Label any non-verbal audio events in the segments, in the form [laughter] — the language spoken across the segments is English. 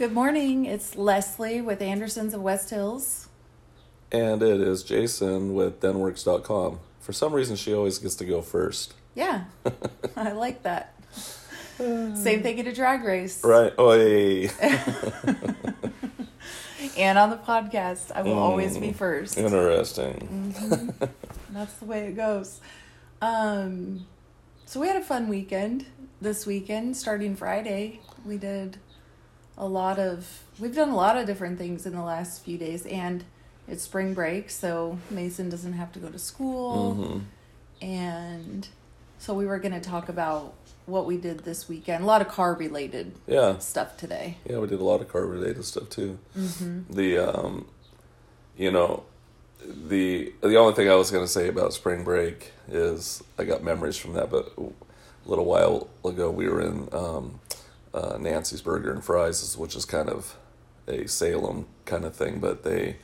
Good morning. It's Leslie with Andersons of West Hills. And it is Jason with Denworks.com. For some reason, she always gets to go first. Yeah, [laughs] I like that. Same thing at a drag race. Right. Oi. [laughs] And on the podcast, I will always be first. Interesting. That's the way it goes. Um, so we had a fun weekend this weekend, starting Friday. We did a lot of, we've done a lot of different things in the last few days, and it's spring break, so Mason doesn't have to go to school. hmm And so we were going to talk about what we did this weekend. A lot of car related Yeah. stuff today. Yeah, we did a lot of car related stuff too. Mm-hmm. The, um, you know, the the only thing I was going to say about spring break is I got memories from that, but a little while ago we were in um, uh, Nancy's Burger and Fries, which is kind of a Salem kind of thing, but they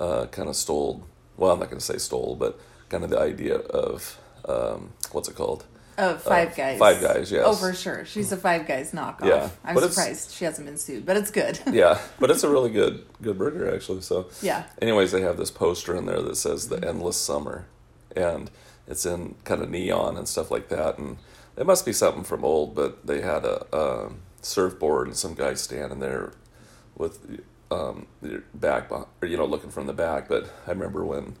uh, kind of stole. Well, I'm not going to say stole, but kind of the idea of um, what's it called? Oh, Five Uh, Guys. Five Guys, yes. Oh, for sure. She's a Five Guys knockoff. Yeah, I'm surprised she hasn't been sued, but it's good. [laughs] Yeah, but it's a really good good burger actually. So yeah. anyways, they have this poster in there that says the endless summer, and it's in kind of neon and stuff like that. And it must be something from old, but they had a, a surfboard and some guy standing there with um, back, or you know, looking from the back. But I remember when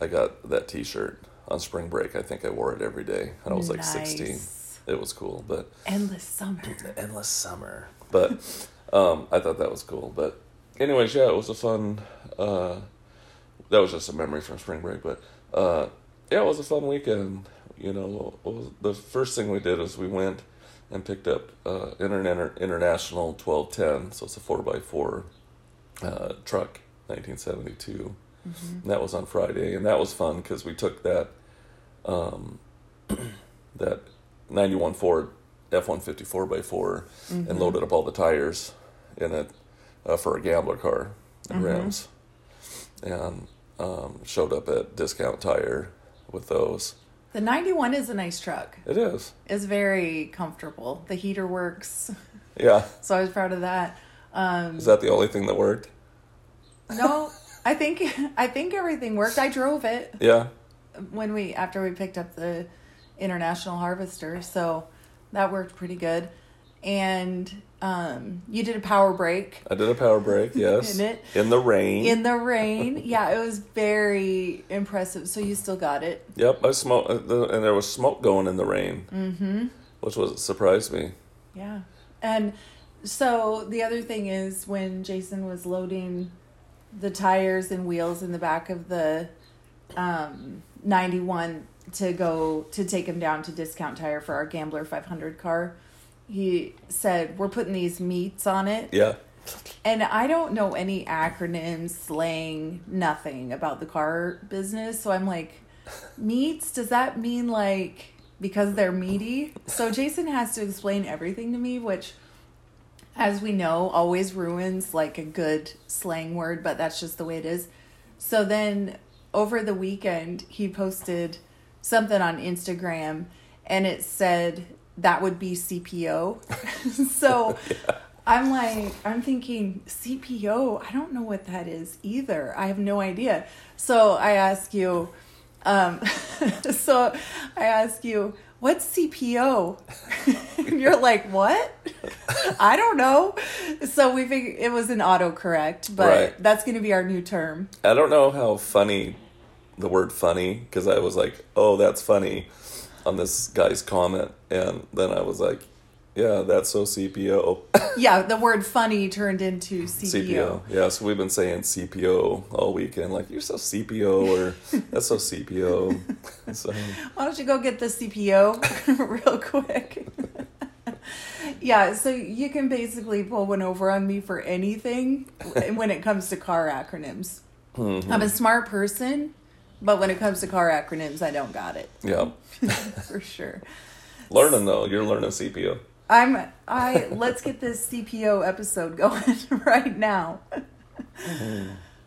I got that T-shirt on spring break. I think I wore it every day, and I was like sixteen. It was cool, but Endless summer. the endless summer. But [laughs] um, I thought that was cool. But anyways, yeah, it was a fun. Uh, that was just a memory from spring break, but uh, yeah, it was a fun weekend. You know, was, the first thing we did is we went and picked up uh, Internet International twelve ten, so it's a four x four uh, truck, nineteen seventy two. Mm-hmm. And that was on Friday, and that was fun because we took that um, [clears throat] that ninety one Ford F one fifty four x 4 Mm-hmm. and loaded up all the tires in it uh, for a gambler car and Mhm. rims, and um, showed up at Discount Tire with those. The 91 is a nice truck. It is, It's very comfortable. The heater works, yeah. [laughs] so I was proud of that. Um, Is that the only thing that worked? no, I think [laughs] I think everything worked. I drove it Yeah, when we after we picked up the international harvester, so that worked pretty good. And um, you did a power brake I did a power brake. [laughs] Yes, In it? in the rain. in the rain. Yeah, it was very impressive. So you still got it. Yep, I smoked, uh, and there was smoke going in the rain, Mm-hmm. which was surprised me. Yeah. And so the other thing is when Jason was loading the tires and wheels in the back of the um, 91 to go to take him down to discount tire for our gambler 500 car he said we're putting these meats on it. Yeah, and i don't know any acronyms slang nothing about the car business. So i'm like meats? Does that mean like because they're meaty? So jason has to explain everything to me which as we know always ruins like a good slang word but that's just the way it is. So then over the weekend he posted something on instagram and it said that would be cpo [laughs] so [laughs] I'm like, I'm thinking CPO. I don't know what that is either. I have no idea. So I ask you, um, [laughs] so I ask you, what's CPO? and you're like, what? I don't know. So we figured it was an autocorrect, but Right. that's going to be our new term. I don't know how funny the word funny because I was like, oh, that's funny on this guy's comment, and then I was like, yeah, that's so CPO. [laughs] Yeah, the word funny turned into CPO. CPO. Yeah, so we've been saying CPO all weekend. Like, you're so CPO, or that's so CPO. [laughs] so, Why don't you go get the CPO [laughs] real quick? yeah, so you can basically pull one over on me for anything when it comes to car acronyms. mhm. I'm a smart person, but when it comes to car acronyms, I don't got it yeah. [laughs] for sure. Learning, though. You're learning CPO. I'm I let's get this CPO episode [laughs] going right now.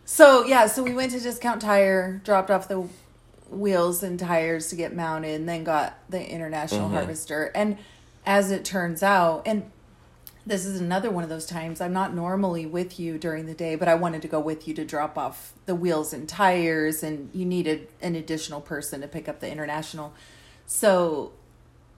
So yeah, so we went to Discount Tire, dropped off the wheels and tires to get mounted, and then got the International Mhm. Harvester. And as it turns out, and this is another one of those times I'm not normally with you during the day, but I wanted to go with you to drop off the wheels and tires, and you needed an additional person to pick up the international. So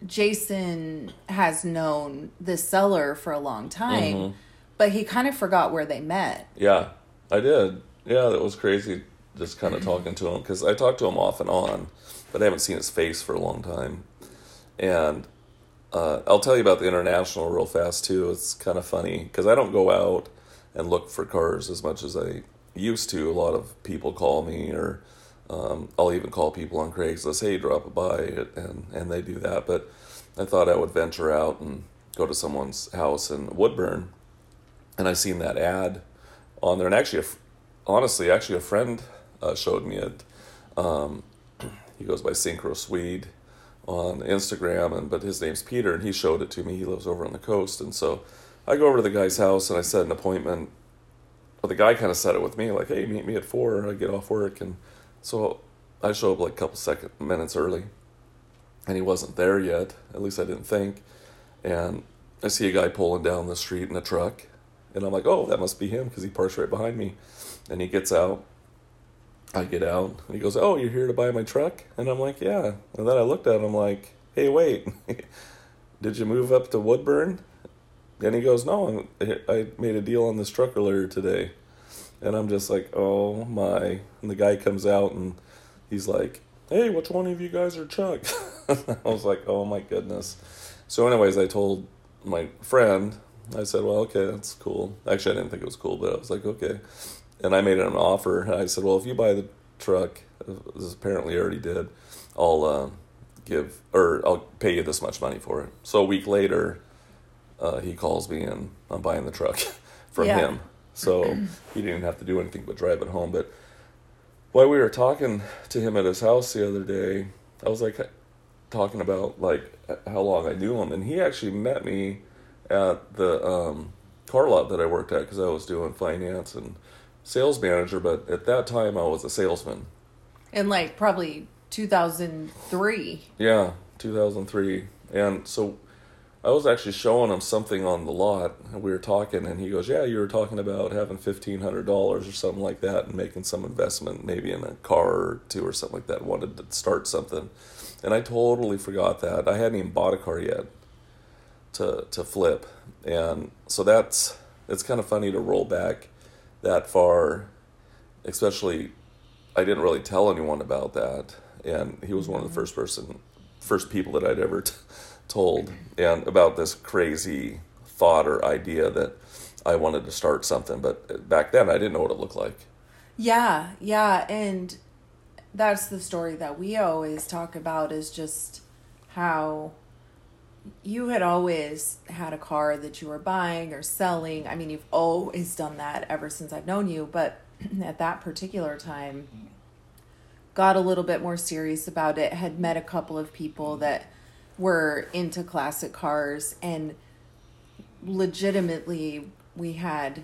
Jason has known this seller for a long time, Mhm. but he kind of forgot where they met. Yeah, I did. Yeah, that was crazy. Just kind of talking to him because I talked to him off and on, but I haven't seen his face for a long time. And uh, I'll tell you about the international real fast too. It's kind of funny because I don't go out and look for cars as much as I used to. A lot of people call me, or um, I'll even call people on Craigslist. Hey, drop a by, and and they do that. But I thought I would venture out and go to someone's house in Woodburn, and I seen that ad on there. And actually, a honestly, actually, a friend uh, showed me it. Um, [clears throat] he goes by Synchro Swede on Instagram, and but his name's Peter, and he showed it to me. He lives over on the coast, and so I go over to the guy's house and I set an appointment. Well, the guy kind of set it with me, like, "Hey, meet me at four. I get off work," and so I show up like a couple second minutes early, and he wasn't there yet. At least I didn't think. And I see a guy pulling down the street in a truck, and I'm like, "Oh, that must be him," because he parks right behind me. And he gets out. I get out, and he goes, "Oh, you're here to buy my truck?" And I'm like, "Yeah." And then I looked at him like, "Hey, wait, [laughs] did you move up to Woodburn?" And he goes, "No, I made a deal on this truck earlier today." And I'm just like, "Oh my!" And the guy comes out, and he's like, "Hey, which one of you guys are Chuck?" [laughs] I was like, "Oh my goodness." So, anyways, I told my friend, I said, "Well, okay, that's cool." Actually, I didn't think it was cool, but I was like, "Okay." And I made him an offer. I said, "Well, if you buy the truck, this apparently already did, I'll uh, give or I'll pay you this much money for it." So a week later, uh, he calls me and I'm buying the truck [laughs] from Yeah. him. So he didn't have to do anything but drive it home. But while we were talking to him at his house the other day, I was like talking about like how long I knew him, and he actually met me at the um, car lot that I worked at because I was doing finance and sales manager. But at that time, I was a salesman. In like probably 2003. Yeah, 2003. And so I was actually showing him something on the lot, and we were talking, and he goes, "Yeah, you were talking about having fifteen hundred dollars or something like that, and making some investment, maybe in a car or two or something like that. Wanted to start something." And I totally forgot that I hadn't even bought a car yet to to flip, and so that's it's kind of funny to roll back that far, especially I didn't really tell anyone about that, and he was one of the first person, first people that I'd ever t- told, and about this crazy thought or idea that I wanted to start something. But uh, back then, I didn't know what it looked like. Yeah, yeah, and that's the story that we always talk about is just how you had always had a car that you were buying or selling. I mean, you've always done that ever since I've known you, but [clears throat] at that particular time got a little bit more serious about it, had met a couple of people that were into classic cars and legitimately we had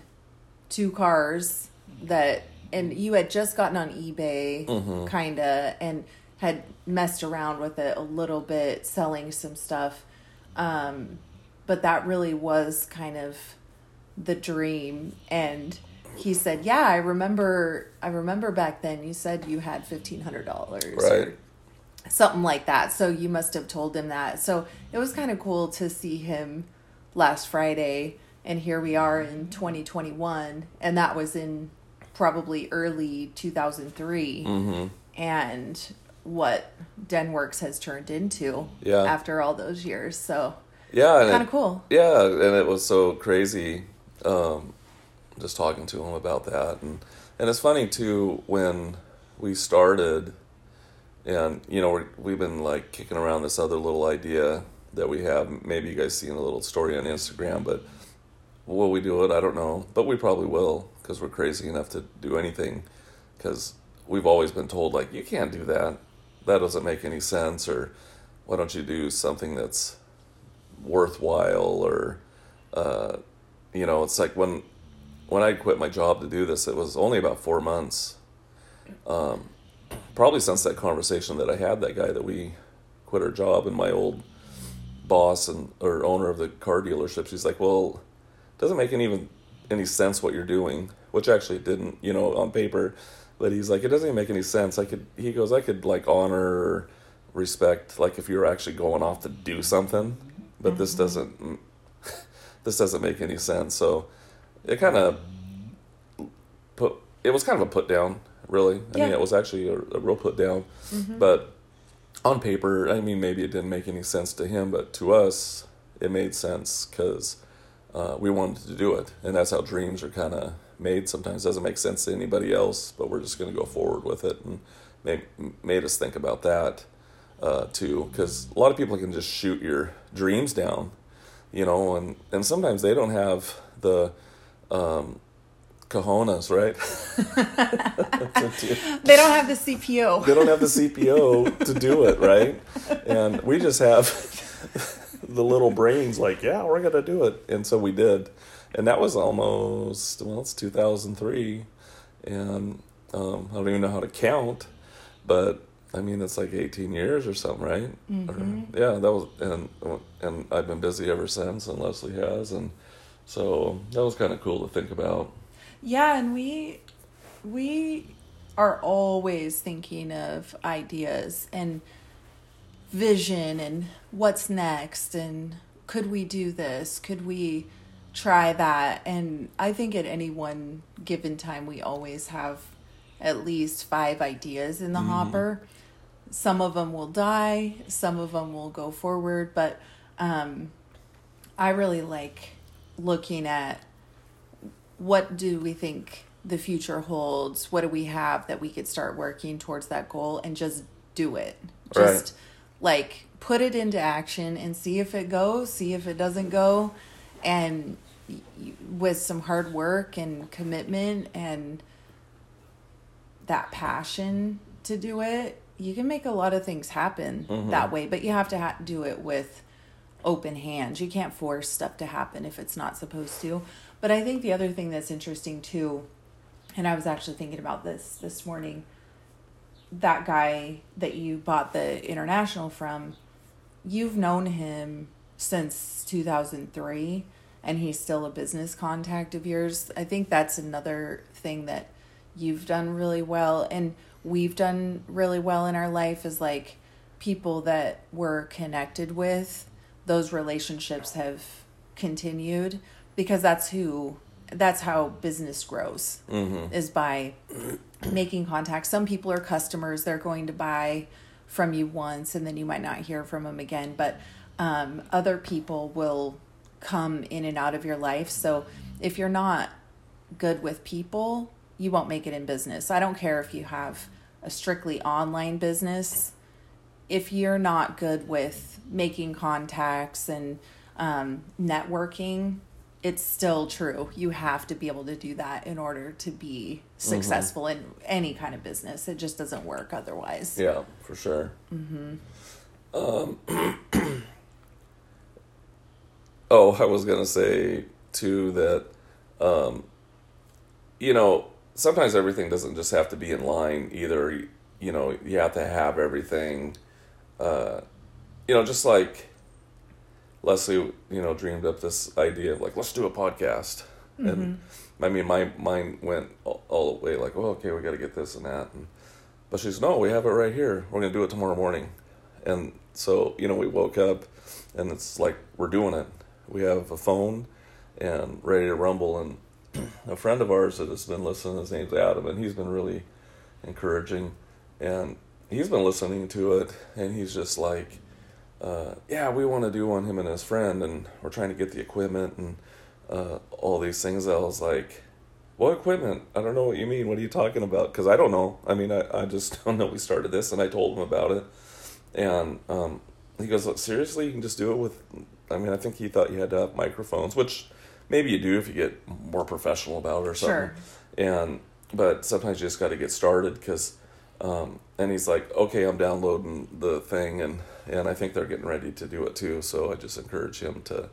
two cars that and you had just gotten on eBay Mhm. kind of and had messed around with it a little bit selling some stuff um but that really was kind of the dream and he said yeah i remember i remember back then you said you had $1500 Right. something like that so you must have told him that so it was kind of cool to see him last friday and here we are in 2021 and that was in probably early 2003 Mm-hmm. and what denworks has turned into Yeah. after all those years so Yeah, kind of cool Yeah, and it was so crazy. Um, just talking to him about that, and and it's funny too when we started, and you know we we've been like kicking around this other little idea that we have. Maybe you guys seen a little story on Instagram, but will we do it? I don't know, but we probably will because we're crazy enough to do anything. Because we've always been told like you can't do that. That doesn't make any sense, or why don't you do something that's worthwhile or uh, you know it's like when when i quit my job to do this it was only about four months um, probably since that conversation that i had that guy that we quit our job and my old boss and or owner of the car dealership she's like well doesn't make any even any sense what you're doing, which actually didn't, you know, on paper. But he's like, it doesn't even make any sense. I could, he goes, I could like honor, respect, like if you were actually going off to do something, but mm-hmm. this doesn't, [laughs] this doesn't make any sense. So it kind of put, it was kind of a put down, really. I yeah. mean, it was actually a, a real put down, mm-hmm. but on paper, I mean, maybe it didn't make any sense to him, but to us, it made sense because uh, we wanted to do it, and that's how dreams are kind of made. Sometimes doesn't make sense to anybody else, but we're just going to go forward with it, and made made us think about that uh, too. Because a lot of people can just shoot your dreams down, you know, and and sometimes they don't have the um, cojones, right? [laughs] they don't have the CPO. [laughs] they don't have the CPO to do it, right? And we just have [laughs] the little brains like, yeah, we're gonna do it, and so we did, and that was almost well, it's two thousand three, and um, I don't even know how to count, but I mean it's like eighteen years or something, right? Mm-hmm. Or, yeah, that was and and I've been busy ever since, and Leslie has, and so that was kind of cool to think about. Yeah, and we we are always thinking of ideas and vision and what's next and could we do this? Could we try that? And I think at any one given time, we always have at least five ideas in the mm. hopper. Some of them will die, some of them will go forward, but um, I really like looking at what do we think the future holds? What do we have that we could start working towards that goal and just do it? Just right like put it into action and see if it goes, see if it doesn't go, and with some hard work and commitment and that passion to do it, you can make a lot of things happen mm-hmm. that way. But you have to ha- do it with open hands. You can't force stuff to happen if it's not supposed to. But I think the other thing that's interesting too, and I was actually thinking about this this morning that guy that you bought the international from, you've known him since 2003 and he's still a business contact of yours. I think that's another thing that you've done really well and we've done really well in our life is like people that we're connected with, those relationships have continued because that's who that's how business grows mm-hmm. is by making contact. Some people are customers; they're going to buy from you once, and then you might not hear from them again. But um, other people will come in and out of your life. So if you're not good with people, you won't make it in business. I don't care if you have a strictly online business. If you're not good with making contacts and um, networking, it's still true. You have to be able to do that in order to be successful mm-hmm. in any kind of business. It just doesn't work otherwise. Yeah, for sure. Mm-hmm. Um, [clears throat] oh, I was gonna say too that, um, you know, sometimes everything doesn't just have to be in line. Either you know, you have to have everything. Uh, you know, just like Leslie, you know, dreamed up this idea of like, let's do a podcast. Mm-hmm. And I mean, my mind went all, all the way like, oh, okay, we got to get this and that. And, but she's, no, we have it right here. We're going to do it tomorrow morning. And so, you know, we woke up and it's like, we're doing it. We have a phone and ready to rumble. And a friend of ours that has been listening, his name's Adam, and he's been really encouraging. And he's been listening to it and he's just like, uh, yeah, we want to do one, him and his friend, and we're trying to get the equipment and uh, all these things. I was like, what equipment? I don't know what you mean. What are you talking about? Because I don't know. I mean, I, I just [laughs] don't know we started this, and I told him about it. And um, he goes, Look, seriously? You can just do it with. I mean, I think he thought you had to have microphones, which maybe you do if you get more professional about it or something. Sure. And but sometimes you just got to get started because. Um, and he's like, okay, I'm downloading the thing, and and I think they're getting ready to do it too. So I just encourage him to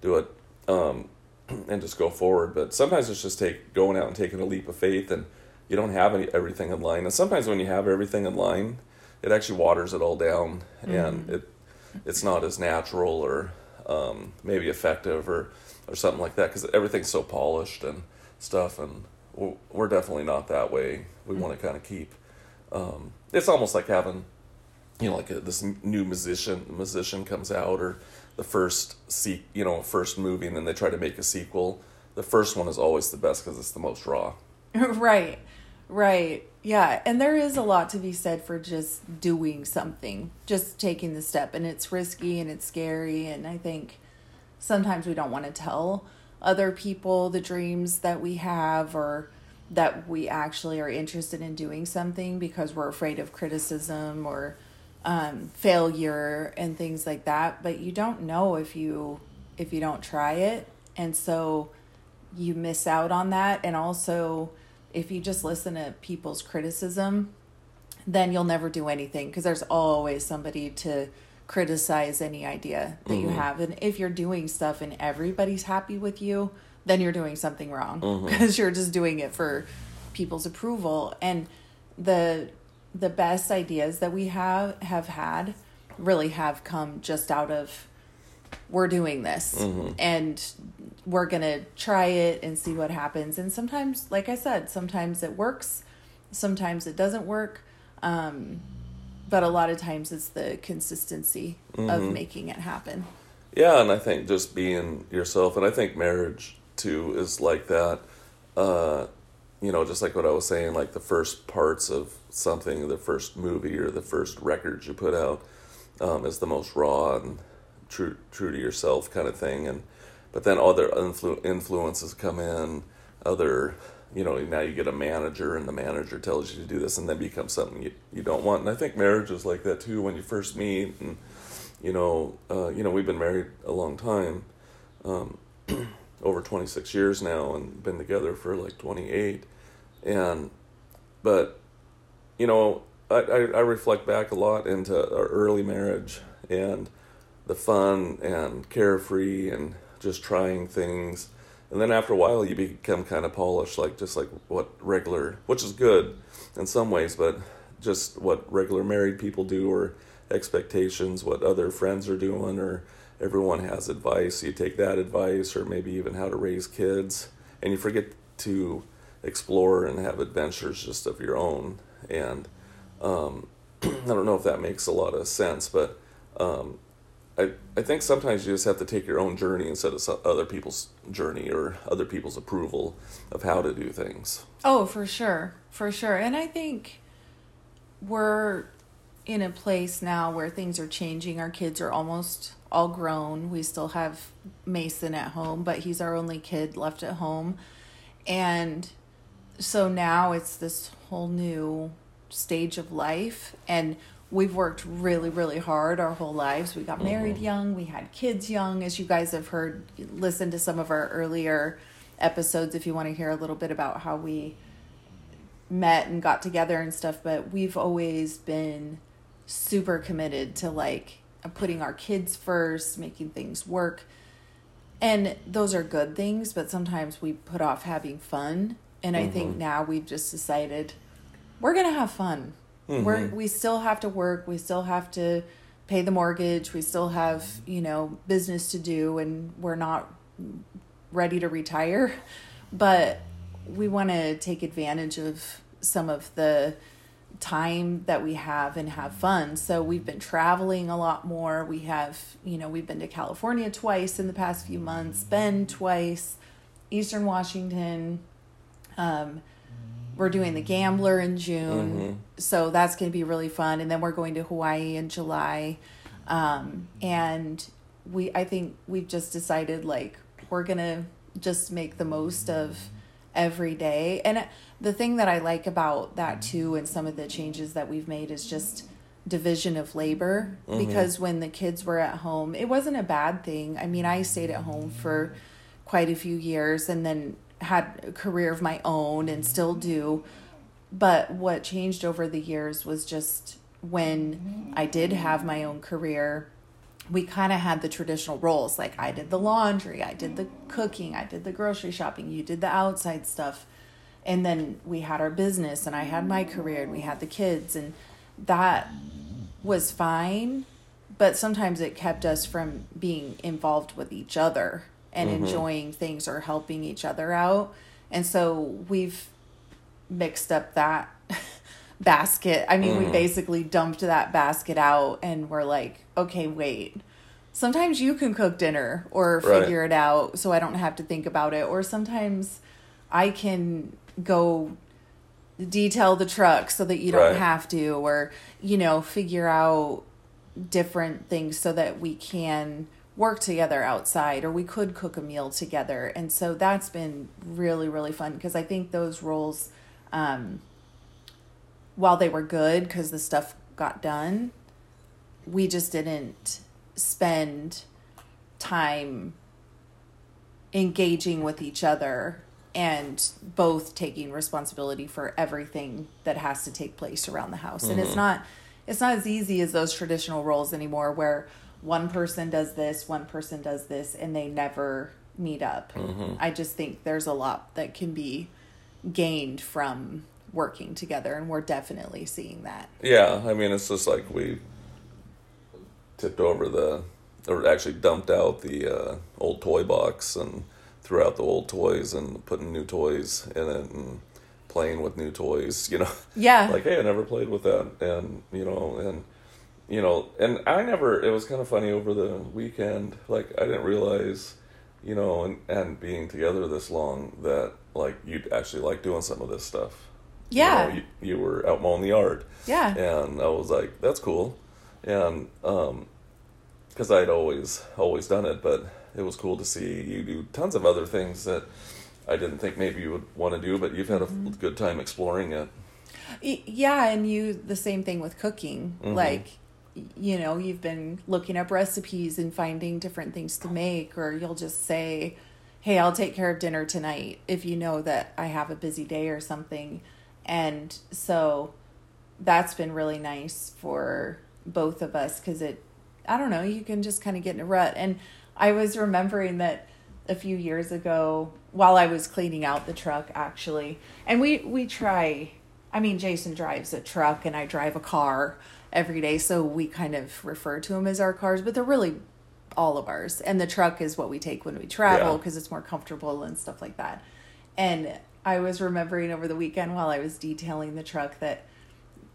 do it um, [clears throat] and just go forward. But sometimes it's just take going out and taking a leap of faith, and you don't have any, everything in line. And sometimes when you have everything in line, it actually waters it all down, mm-hmm. and it it's not as natural or um, maybe effective or or something like that because everything's so polished and stuff and we're- definitely not that way we want to kind of keep um, it's almost like having you know like a, this new musician musician comes out or the first se- you know first movie and then they try to make a sequel the first one is always the best because it's the most raw [laughs] right. Right. Yeah. And there is a lot to be said for just doing something, just taking the step. And it's risky and it's scary. And I think sometimes we don't want to tell other people the dreams that we have or that we actually are interested in doing something because we're afraid of criticism or um, failure and things like that. But you don't know if you if you don't try it. And so you miss out on that and also if you just listen to people's criticism then you'll never do anything because there's always somebody to criticize any idea that you mm-hmm. have. And if you're doing stuff and everybody's happy with you then you're doing something wrong mm-hmm. because you're just doing it for people's approval. And the the best ideas that we have have had really have come just out of we're doing this. Mm-hmm. And we're gonna try it and see what happens and sometimes like i said sometimes it works sometimes it doesn't work um, but a lot of times it's the consistency of making it happen Yeah, and I think just being yourself, and I think marriage too is like that. Uh, you know, just like what I was saying, like the first parts of something, the first movie or the first record you put out, um, is the most raw and true true to yourself kind of thing. And but then other influ- influences come in, other you know now you get a manager and the manager tells you to do this and then becomes something you, you don't want. And i think marriage is like that too when you first meet and you know uh, you know we've been married a long time um, [clears throat] over 26 years now and been together for like 28 and but you know I, I, I reflect back a lot into our early marriage and the fun and carefree and just trying things. And then after a while you become kind of polished like just like what regular which is good in some ways but just what regular married people do or expectations what other friends are doing or everyone has advice. You take that advice or maybe even how to raise kids and you forget to explore and have adventures just of your own. And um, [clears throat] i don't know if that makes a lot of sense but um, I, I think sometimes you just have to take your own journey instead of other people's journey or other people's approval of how to do things. Oh, for sure. For sure. And I think we're in a place now where things are changing. Our kids are almost all grown. We still have Mason at home, but he's our only kid left at home. And so now it's this whole new stage of life and we've worked really really hard our whole lives. We got married mm-hmm. young we had kids young. As you guys have heard listen to some of our earlier episodes if you want to hear a little bit about how we met and got together and stuff but we've always been super committed to like putting our kids first making things work. And those are good things but sometimes we put off having fun. And i think mm-hmm. now we've just decided we're gonna have fun we're we still have to work we still have to pay the mortgage we still have you know business to do and we're not ready to retire [laughs] but we want to take advantage of some of the time that we have and have fun. So we've been traveling a lot more. We have, you know, we've been to California twice in the past few months, Bend twice, Eastern Washington. Um, we're doing the Gambler in June, so that's going to be really fun. And then we're going to Hawaii in July, um, and we I think we've just decided like we're gonna just make the most of every day. And the thing that I like about that too, and some of the changes that we've made is just division of labor because when the kids were at home, it wasn't a bad thing. I mean, I stayed at home for quite a few years and then had a career of my own and still do. But what changed over the years was just when I did have my own career, we kind of had the traditional roles. Like I did the laundry, I did the cooking, I did the grocery shopping, you did the outside stuff. And then we had our business, and I had my career, and we had the kids, and that was fine. But sometimes it kept us from being involved with each other and mm-hmm. enjoying things or helping each other out. And so we've mixed up that [laughs] basket. I mean, we mm-hmm. basically dumped that basket out and we're like, okay, wait. Sometimes you can cook dinner or Right. figure it out so I don't have to think about it. Or sometimes I can go detail the truck so that you don't Right. have to or you know figure out different things so that we can work together outside or we could cook a meal together and so that's been really really fun because i think those roles um while they were good because the stuff got done we just didn't spend time engaging with each other and both taking responsibility for everything that has to take place around the house. And it's not it's not as easy as those traditional roles anymore where one person does this, one person does this and they never meet up. I just think there's a lot that can be gained from working together and we're definitely seeing that. Yeah, I mean, it's just like we tipped over the, or actually dumped out the uh, old toy box and threw out the old toys and putting new toys in it and playing with new toys. You know, Yeah. [laughs] like hey, I never played with that, and you know, and you know, and I never. It was kind of funny over the weekend. Like I didn't realize, you know, and and being together this long that like you'd actually like doing some of this stuff. You Yeah. know, you, you were out mowing the yard. Yeah. And I was like, that's cool. And, um, cause I'd always, always done it, but it was cool to see you do tons of other things that I didn't think maybe you would want to do, but you've had a Mm-hmm. good time exploring it. Yeah, and you the same thing with cooking. Like, y- you know, you've been looking up recipes and finding different things to make, or you'll just say, "Hey, I'll take care of dinner tonight," if you know that I have a busy day or something. And so, that's been really nice for both of us because it, I don't know, you can just kind of get in a rut. And I was remembering that a few years ago while I was cleaning out the truck actually. And we we try I mean Jason drives a truck and I drive a car every day so we kind of refer to them as our cars but they're really all of ours and the truck is what we take when we travel Yeah. because it's more comfortable and stuff like that. And I was remembering over the weekend while I was detailing the truck that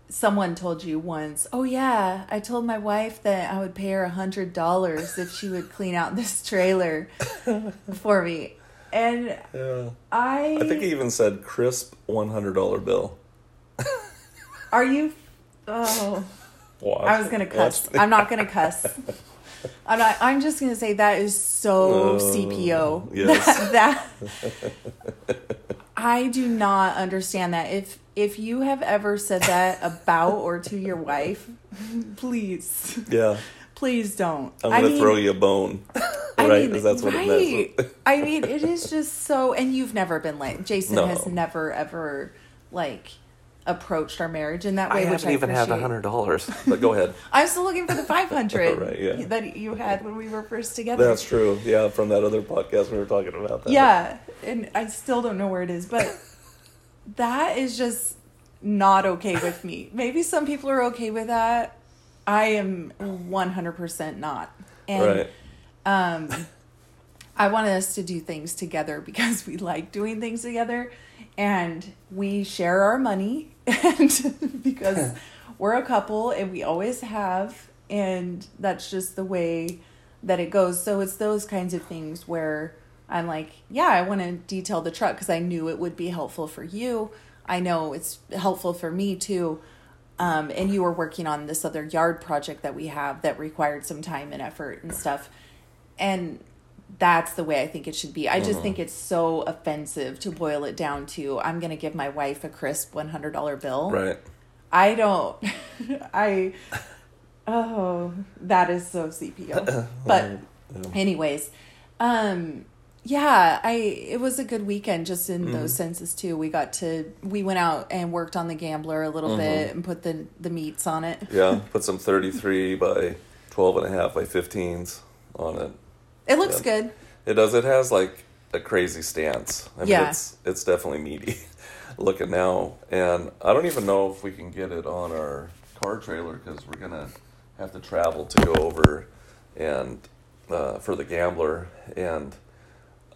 someone told you once, "Oh yeah, I told my wife that I would pay her a hundred dollars if she would clean out this trailer [laughs] for me." And Yeah. I, I think he even said crisp $100 bill. are you? [laughs] Oh, I was gonna cuss. I'm not gonna cuss. [laughs] I'm not. I'm just gonna say that is so Oh, CPO. yes. That, [laughs] that I do not understand that. If if you have ever said that about or to your wife, [laughs] please, Yeah. please don't. I'm going to mean- throw you a bone. I right? mean, Because that's what it right. meant. I mean, it is just so. And you've never been like Jason No. has never ever like approached our marriage in that I way. which haven't I even had a hundred dollars. But go ahead. [laughs] I'm still looking for the [laughs] 500 Right, yeah. that you had when we were first together. That's true. Yeah, from that other podcast we were talking about that. Yeah, and I still don't know where it is, but [laughs] that is just not okay with me. Maybe some people are okay with that. I am 100% not. And Right. um I wanted us to do things together because we like doing things together and we share our money and [laughs] because we're a couple and we always have and that's just the way that it goes. So it's those kinds of things where I'm like, yeah, I want to detail the truck because I knew it would be helpful for you. I know it's helpful for me too. Um, and you were working on this other yard project that we have that required some time and effort and stuff. And that's the way I think it should be. I just mm-hmm. think it's so offensive to boil it down to I'm going to give my wife a crisp $100 bill. Right. I don't. [laughs] I. Oh, that is so CPO. [laughs] But, anyways, um, yeah, I. It was a good weekend, just in those mm-hmm. senses too. We got to. We went out and worked on the gambler a little mm-hmm. bit and put the the meats on it. Yeah, [laughs] put some 33 by 12 and a half by 15s on it. It looks good. It does. It has like a crazy stance. I mean, Yeah. it's it's definitely meaty [laughs] looking now, and I don't even know if we can get it on our car trailer because we're gonna have to travel to go over and uh, for the gambler, and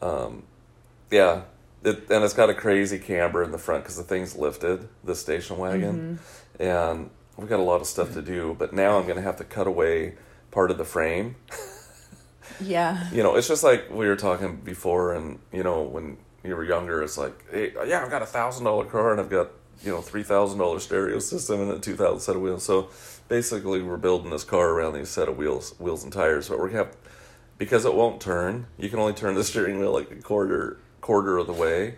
um, yeah, it, and it's got a crazy camber in the front because the thing's lifted, the station wagon, and we've got a lot of stuff to do. But now I'm going to have to cut away part of the frame. [laughs] Yeah. You know, it's just like we were talking before, and you know, when you were younger, it's like, hey, yeah, I've got a thousand dollar car, and I've got you know three thousand dollar stereo system and a two thousand set of wheels. So basically, we're building this car around these set of wheels, wheels and tires. But we're gonna have because it won't turn. You can only turn the steering wheel like a quarter quarter of the way,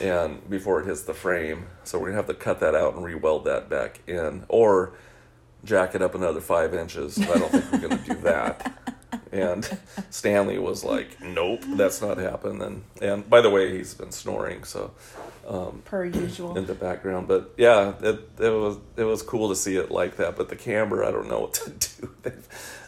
and before it hits the frame. So we're gonna have to cut that out and re-weld that back in, or jack it up another five inches. I don't think we're gonna do that. [laughs] And Stanley was like, "Nope, that's not happening." And and by the way, he's been snoring, so um, Per usual. in the background. But yeah, it it was it was cool to see it like that. But the camber, I don't know what to [laughs] do.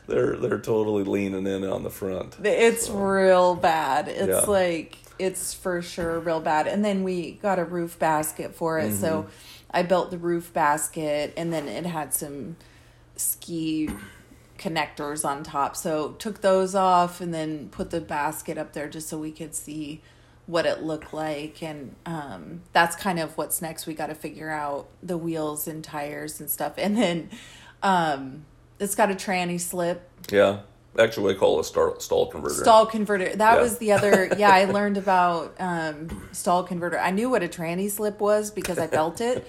they're they're totally leaning in on the front. It's real bad. It's Yeah. like it's for sure real bad. And then we got a roof basket for it. So Mm-hmm. I built the roof basket and then it had some ski connectors on top. So took those off and then put the basket up there just so we could see what it looked like and um, that's kind of what's next we got to figure out the wheels and tires and stuff and then um, it's got a tranny slip Yeah, actually, we call it a star, stall converter. Stall converter. That Yeah. was the other. [laughs] Yeah, I learned about um, stall converter. I knew what a tranny slip was because I felt it,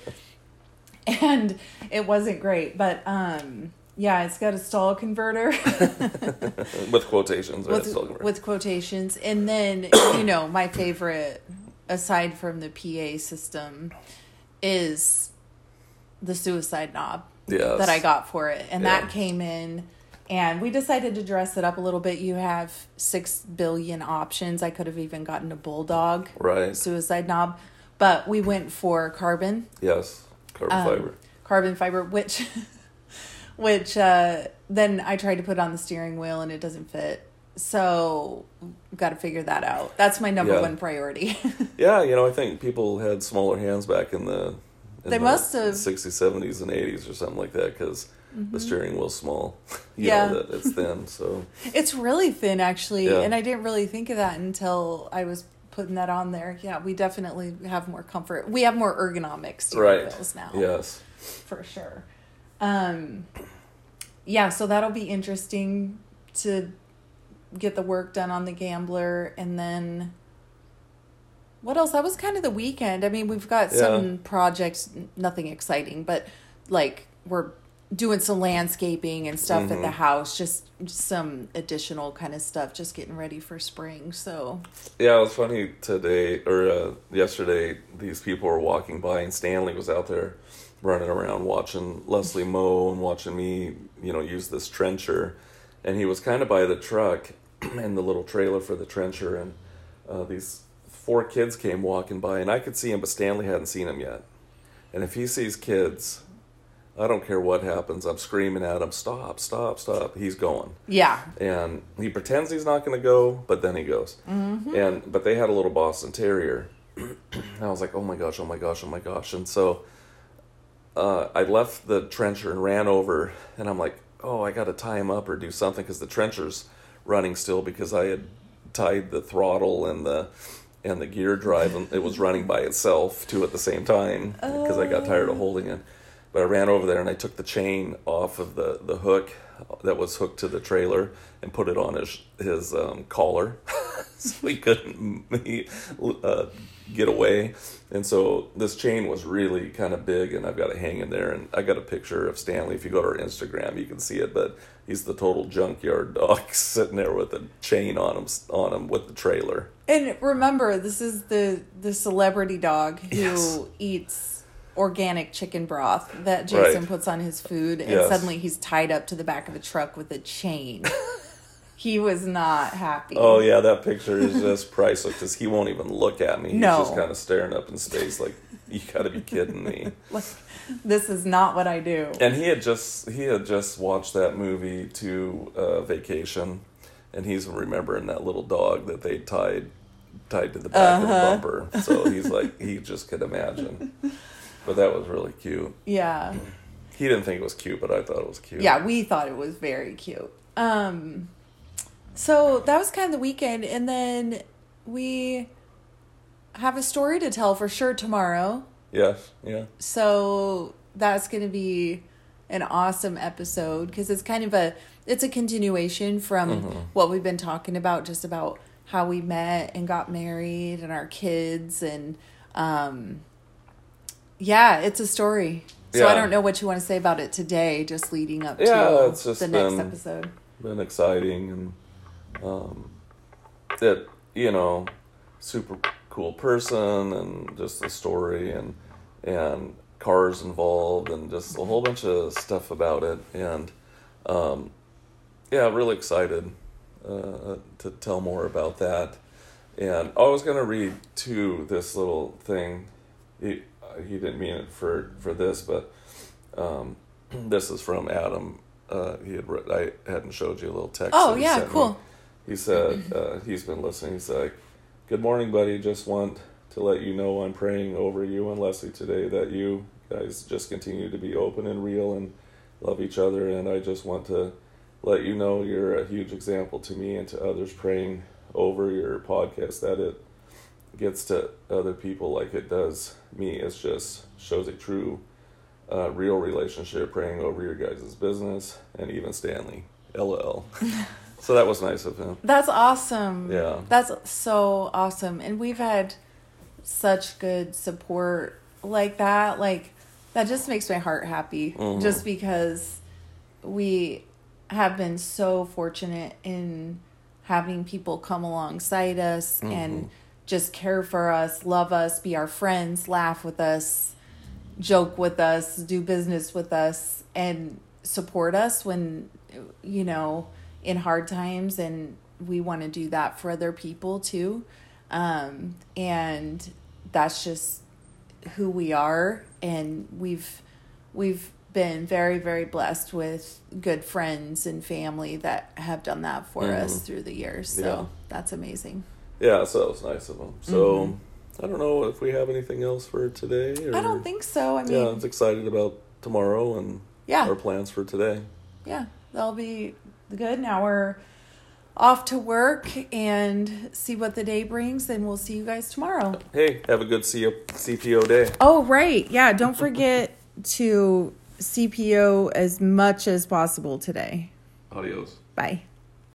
[laughs] and it wasn't great. But um, yeah, it's got a stall converter [laughs] with quotations. with converter. with quotations, and then you know my favorite, aside from the PA system, is the suicide knob Yes. that I got for it. And Yeah. that came in and we decided to dress it up a little bit. You have 6 billion options. I could have even gotten a bulldog right. suicide knob, but we went for carbon Yes, carbon um, fiber. carbon fiber which [laughs] which uh then I tried to put on the steering wheel and it doesn't fit. So got to figure that out. That's my number Yeah. one priority. [laughs] Yeah, you know, I think people had smaller hands back in the in They the must have. 60s, 70s, and 80s or something like that because the steering wheel's small. [laughs] you Yeah. know, that it's thin. So [laughs] It's really thin, actually, Yeah. and I didn't really think of that until I was putting that on there. Yeah, we definitely have more comfort. We have more ergonomic steering right, wheels now, yes, for sure. Um, yeah, so that'll be interesting to get the work done on the Gambler, and then what else? That was kind of the weekend. I mean, we've got some projects, nothing exciting, but like we're doing some landscaping and stuff at the house, just, just some additional kind of stuff, just getting ready for spring. So, yeah. It was funny today or uh, yesterday. These people were walking by, and Stanley was out there running around watching Leslie mow and watching me, you know, use this trencher. And he was kind of by the truck [clears throat] and the little trailer for the trencher, and uh, these four kids came walking by, and I could see him, but Stanley hadn't seen him yet. And if he sees kids, I don't care what happens. I'm screaming at him, "Stop! Stop! Stop!" He's going yeah. and he pretends he's not going to go, but then he goes. Mm-hmm. And but they had a little Boston Terrier. and [clears throat] I was like, oh my gosh, oh my gosh, oh my gosh, and so uh, I left the trencher and ran over, and I'm like, oh, I got to tie him up or do something because the trencher's running still because I had tied the throttle and the and the gear drive and it was [laughs] running by itself too at the same time because I got tired of holding it. But I ran over there and I took the chain off of the, the hook that was hooked to the trailer and put it on his his um, collar, [laughs] so he couldn't he, uh, get away. And so this chain was really kind of big, and I've got it hanging there. And I got a picture of Stanley. If you go to our Instagram, you can see it. But he's the total junkyard dog [laughs] sitting there with a chain on him on him with the trailer. And remember, this is the the celebrity dog who Yes. eats organic chicken broth that Jason Right. puts on his food, and Yes. suddenly he's tied up to the back of a truck with a chain. [laughs] he was not happy. Oh yeah, that picture is just [laughs] priceless because he won't even look at me. He's No. just kind of staring up in space, like you got to be kidding me. [laughs] Like, this is not what I do. And he had just he had just watched that movie to uh, vacation, and he's remembering that little dog that they tied tied to the back of the bumper. So he's like he just could imagine. But that was really cute. Yeah. He didn't think it was cute, but I thought it was cute. Yeah, we thought it was very cute. Um so that was kind of the weekend and then we have a story to tell for sure tomorrow. Yes, yeah. So that's going to be an awesome episode because it's kind of a it's a continuation from what we've been talking about just about how we met and got married and our kids and um yeah, it's a story. So I don't know what you want to say about it today just leading up Yeah, to it's just the next episode. been exciting and um, that you know super cool person and just the story and and cars involved and just a whole bunch of stuff about it and um, yeah really excited uh, to tell more about that and I was gonna read too this little thing he he didn't mean it for for this but um, [clears throat] this is from Adam. Uh, he had I hadn't showed you a little text. Oh, yeah, sent me. He said uh, he's been listening. He's like, "Good morning, buddy. Just want to let you know I'm praying over you and Leslie today that you guys just continue to be open and real and love each other. And I just want to let you know you're a huge example to me and to others praying over your podcast that it gets to other people like it does me. It's just shows a true, uh, real relationship praying over your guys' business and even Stanley. LL. [laughs] so that was nice of him. That's awesome. Yeah. That's so awesome. And we've had such good support like that. Like, that just makes my heart happy. Mhm. Just because we have been so fortunate in having people come alongside us and just care for us, love us, be our friends, laugh with us, joke with us, do business with us, and support us when, you know, in hard times. And we want to do that for other people too. Um, and that's just who we are. And we've, we've, been very very blessed with good friends and family that have done that for us Mhm. through the years so Yeah. that's amazing Yeah, so that was nice of them So I don't know if we have anything else for today. Or, Mm-hmm. i don't think so i mean Yeah, yeah I'm excited about tomorrow and yeah, our plans for today. Yeah, that'll be good. Now we're off to work and see what the day brings and we'll see you guys tomorrow. Hey, have a good CPO day. oh right. Yeah don't forget to cpo as much as possible today. Adios. bye